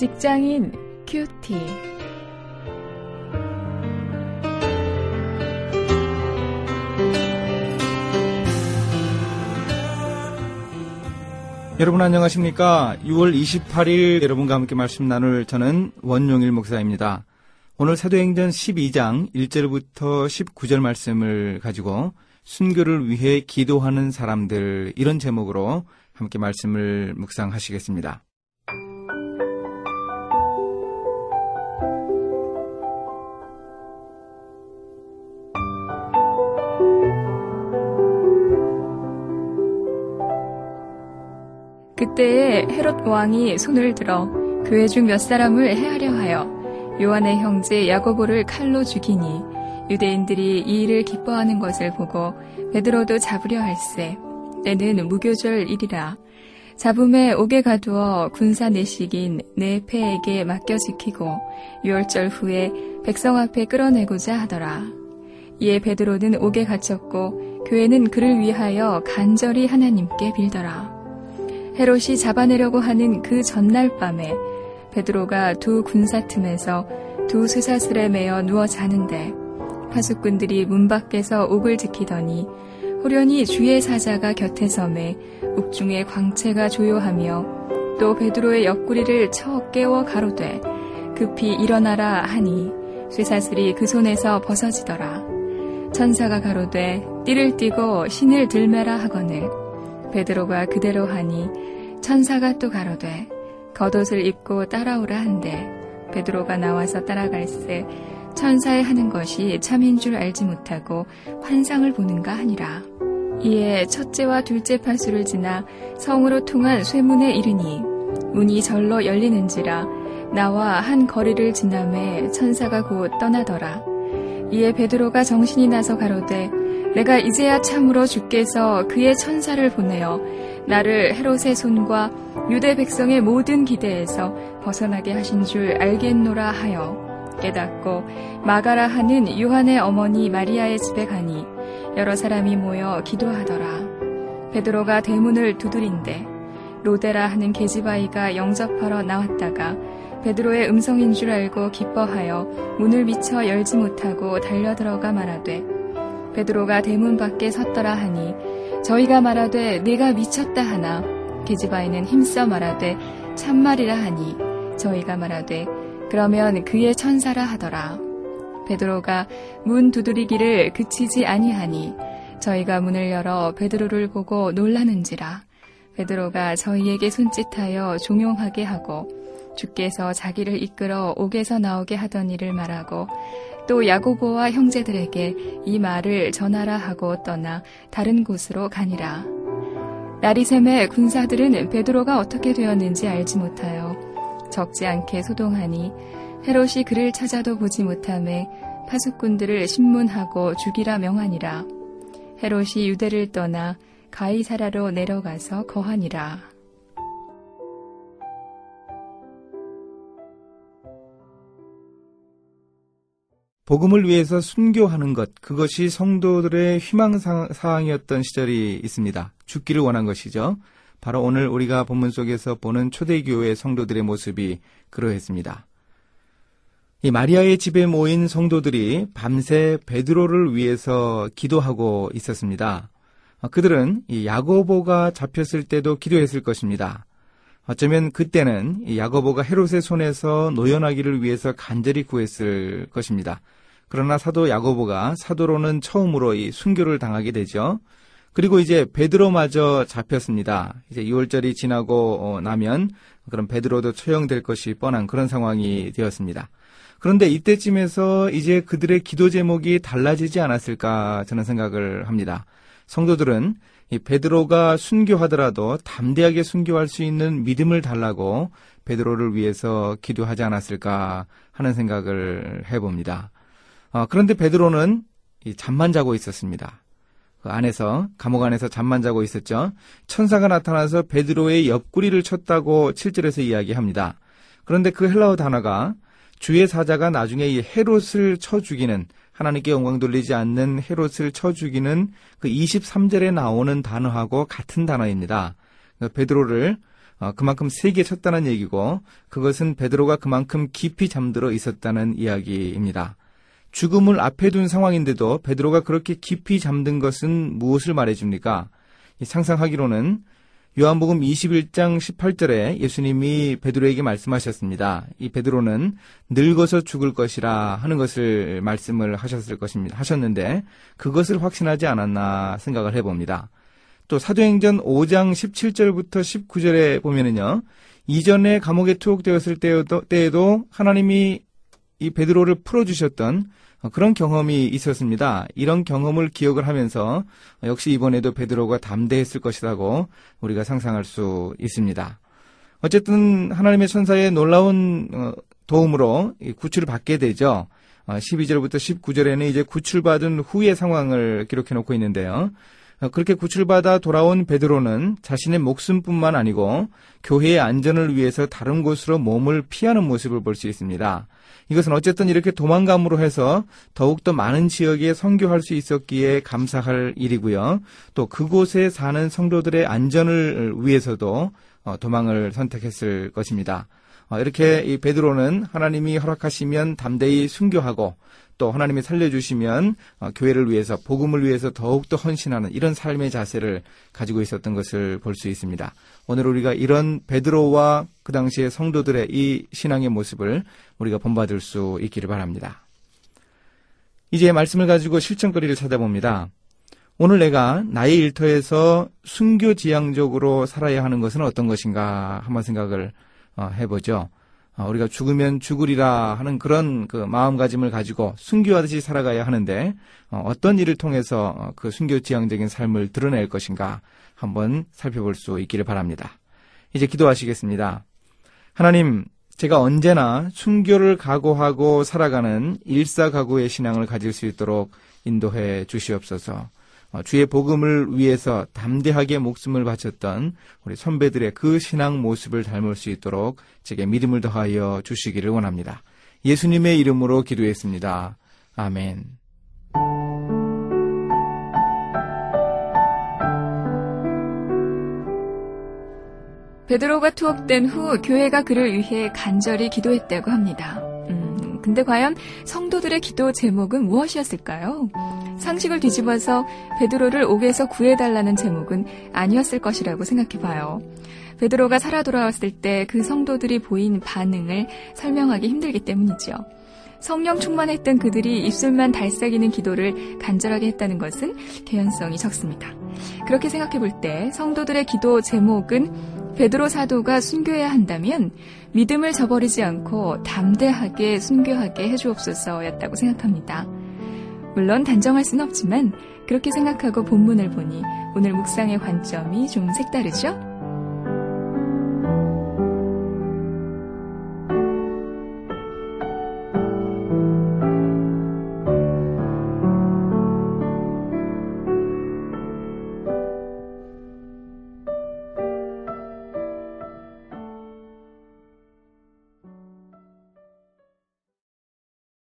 직장인 큐티. 여러분 안녕하십니까? 6월 28일 여러분과 함께 말씀 나눌 저는 원용일 목사입니다. 오늘 사도행전 12장 1절부터 19절 말씀을 가지고 순교를 위해 기도하는 사람들 이런 제목으로 함께 말씀을 묵상하시겠습니다. 그때에 헤롯 왕이 손을 들어 교회 중 몇 사람을 해하려 하여 요한의 형제 야고보를 칼로 죽이니 유대인들이 이 일을 기뻐하는 것을 보고 베드로도 잡으려 할세 때는 무교절 일이라 잡음에 옥에 가두어 군사 내식인 내 패에게 맡겨 지키고 유월절 후에 백성 앞에 끌어내고자 하더라. 이에 베드로는 옥에 갇혔고 교회는 그를 위하여 간절히 하나님께 빌더라. 헤롯이 잡아내려고 하는 그 전날 밤에 베드로가 두 군사 틈에서 두 쇠사슬에 매어 누워 자는데 파수꾼들이 문 밖에서 옥을 지키더니 호련히 주의 사자가 곁에 섬에 옥중에 광채가 조요하며 또 베드로의 옆구리를 쳐 깨워 가로되 급히 일어나라 하니 쇠사슬이 그 손에서 벗어지더라. 천사가 가로되 띠를 띠고 신을 들매라 하거늘 베드로가 그대로 하니 천사가 또 가로되 겉옷을 입고 따라오라 한데 베드로가 나와서 따라갈새 천사의 하는 것이 참인 줄 알지 못하고 환상을 보는가 하니라. 이에 첫째와 둘째 파수를 지나 성으로 통한 쇠문에 이르니 문이 절로 열리는지라 나와 한 거리를 지남에 천사가 곧 떠나더라. 이에 베드로가 정신이 나서 가로되 내가 이제야 참으로 주께서 그의 천사를 보내어 나를 헤롯의 손과 유대 백성의 모든 기대에서 벗어나게 하신 줄 알겠노라 하여 깨닫고 마가라 하는 요한의 어머니 마리아의 집에 가니 여러 사람이 모여 기도하더라. 베드로가 대문을 두드린대 로데라 하는 계집아이가 영접하러 나왔다가 베드로의 음성인 줄 알고 기뻐하여 문을 미쳐 열지 못하고 달려들어가 말하되 베드로가 대문 밖에 섰더라 하니 저희가 말하되 내가 미쳤다 하나? 계집아이는 힘써 말하되 참말이라 하니 저희가 말하되 그러면 그의 천사라 하더라. 베드로가 문 두드리기를 그치지 아니하니 저희가 문을 열어 베드로를 보고 놀라는지라. 베드로가 저희에게 손짓하여 종용하게 하고 주께서 자기를 이끌어 옥에서 나오게 하던 일을 말하고 또 야고보와 형제들에게 이 말을 전하라 하고 떠나 다른 곳으로 가니라. 나리샘의 군사들은 베드로가 어떻게 되었는지 알지 못하여 적지 않게 소동하니 헤롯이 그를 찾아도 보지 못함에 파수꾼들을 신문하고 죽이라 명하니라. 헤롯이 유대를 떠나 가이사라로 내려가서 거하니라. 복음을 위해서 순교하는 것, 그것이 성도들의 희망 사항이었던 시절이 있습니다. 죽기를 원한 것이죠. 바로 오늘 우리가 본문 속에서 보는 초대교회 성도들의 모습이 그러했습니다. 이 마리아의 집에 모인 성도들이 밤새 베드로를 위해서 기도하고 있었습니다. 그들은 야고보가 잡혔을 때도 기도했을 것입니다. 어쩌면 그때는 야고보가 헤롯의 손에서 노연하기를 위해서 간절히 구했을 것입니다. 그러나 사도 야고보가 사도로는 처음으로 이 순교를 당하게 되죠. 그리고 이제 베드로마저 잡혔습니다. 이제 6월절이 지나고 어, 나면 그럼 베드로도 처형될 것이 뻔한 그런 상황이 되었습니다. 그런데 이때쯤에서 이제 그들의 기도 제목이 달라지지 않았을까 저는 생각을 합니다. 성도들은 이 베드로가 순교하더라도 담대하게 순교할 수 있는 믿음을 달라고 베드로를 위해서 기도하지 않았을까 하는 생각을 해봅니다. 어, 그런데 베드로는 잠만 자고 있었습니다. 그 안에서 감옥 안에서 잠만 자고 있었죠. 천사가 나타나서 베드로의 옆구리를 쳤다고 7절에서 이야기합니다. 그런데 그 헬라어 단어가 주의 사자가 나중에 이 헤롯을 쳐 죽이는 하나님께 영광 돌리지 않는 헤롯을 쳐 죽이는 그 23절에 나오는 단어하고 같은 단어입니다. 그 베드로를 어, 그만큼 세게 쳤다는 얘기고 그것은 베드로가 그만큼 깊이 잠들어 있었다는 이야기입니다. 죽음을 앞에 둔 상황인데도 베드로가 그렇게 깊이 잠든 것은 무엇을 말해줍니까? 상상하기로는 요한복음 21장 18절에 예수님이 베드로에게 말씀하셨습니다. 이 베드로는 늙어서 죽을 것이라 하는 것을 말씀을 하셨을 것입니다. 하셨는데 그것을 확신하지 않았나 생각을 해봅니다. 또 사도행전 5장 17절부터 19절에 보면은요. 이전에 감옥에 투옥되었을 때에도, 때에도 하나님이 이 베드로를 풀어주셨던 그런 경험이 있었습니다. 이런 경험을 기억을 하면서 역시 이번에도 베드로가 담대했을 것이라고 우리가 상상할 수 있습니다. 어쨌든 하나님의 천사의 놀라운 어, 도움으로 구출을 받게 되죠. 12절부터 어, 19절에는 이제 구출받은 후의 상황을 기록해 놓고 있는데요. 어, 그렇게 구출받아 돌아온 베드로는 자신의 목숨뿐만 아니고 교회의 안전을 위해서 다른 곳으로 몸을 피하는 모습을 볼 수 있습니다. 이것은 어쨌든 이렇게 도망감으로 해서 더욱더 많은 지역에 선교할 수 있었기에 감사할 일이고요. 또 그곳에 사는 성도들의 안전을 위해서도 어, 도망을 선택했을 것입니다. 어, 이렇게 이 베드로는 하나님이 허락하시면 담대히 순교하고 또 하나님이 살려주시면 어, 교회를 위해서 복음을 위해서 더욱더 헌신하는 이런 삶의 자세를 가지고 있었던 것을 볼 수 있습니다. 오늘 우리가 이런 베드로와 그 당시의 성도들의 이 신앙의 모습을 우리가 본받을 수 있기를 바랍니다. 이제 말씀을 가지고 실천거리를 찾아봅니다. 오늘 내가 나의 일터에서 순교지향적으로 살아야 하는 것은 어떤 것인가 한번 생각을 어, 해보죠. 어, 우리가 죽으면 죽으리라 하는 그런 그 마음가짐을 가지고 순교하듯이 살아가야 하는데 어, 어떤 일을 통해서 어, 그 순교지향적인 삶을 드러낼 것인가 한번 살펴볼 수 있기를 바랍니다. 이제 기도하시겠습니다. 하나님, 제가 언제나 순교를 각오하고 살아가는 일사각오의 신앙을 가질 수 있도록 인도해 주시옵소서. 어, 주의 복음을 위해서 담대하게 목숨을 바쳤던 우리 선배들의 그 신앙 모습을 닮을 수 있도록 제게 믿음을 더하여 주시기를 원합니다. 예수님의 이름으로 기도했습니다. 아멘. 베드로가 투옥된 후 교회가 그를 위해 간절히 기도했다고 합니다. 음, 근데 과연 성도들의 기도 제목은 무엇이었을까요? 상식을 뒤집어서 베드로를 옥에서 구해달라는 제목은 아니었을 것이라고 생각해봐요. 베드로가 살아 돌아왔을 때 그 성도들이 보인 반응을 설명하기 힘들기 때문이죠. 성령 충만했던 그들이 입술만 달싹이는 기도를 간절하게 했다는 것은 개연성이 적습니다. 그렇게 생각해 볼 때 성도들의 기도 제목은 베드로 사도가 순교해야 한다면 믿음을 저버리지 않고 담대하게 순교하게 해주옵소서였다고 생각합니다. 물론 단정할 순 없지만 그렇게 생각하고 본문을 보니 오늘 묵상의 관점이 좀 색다르죠?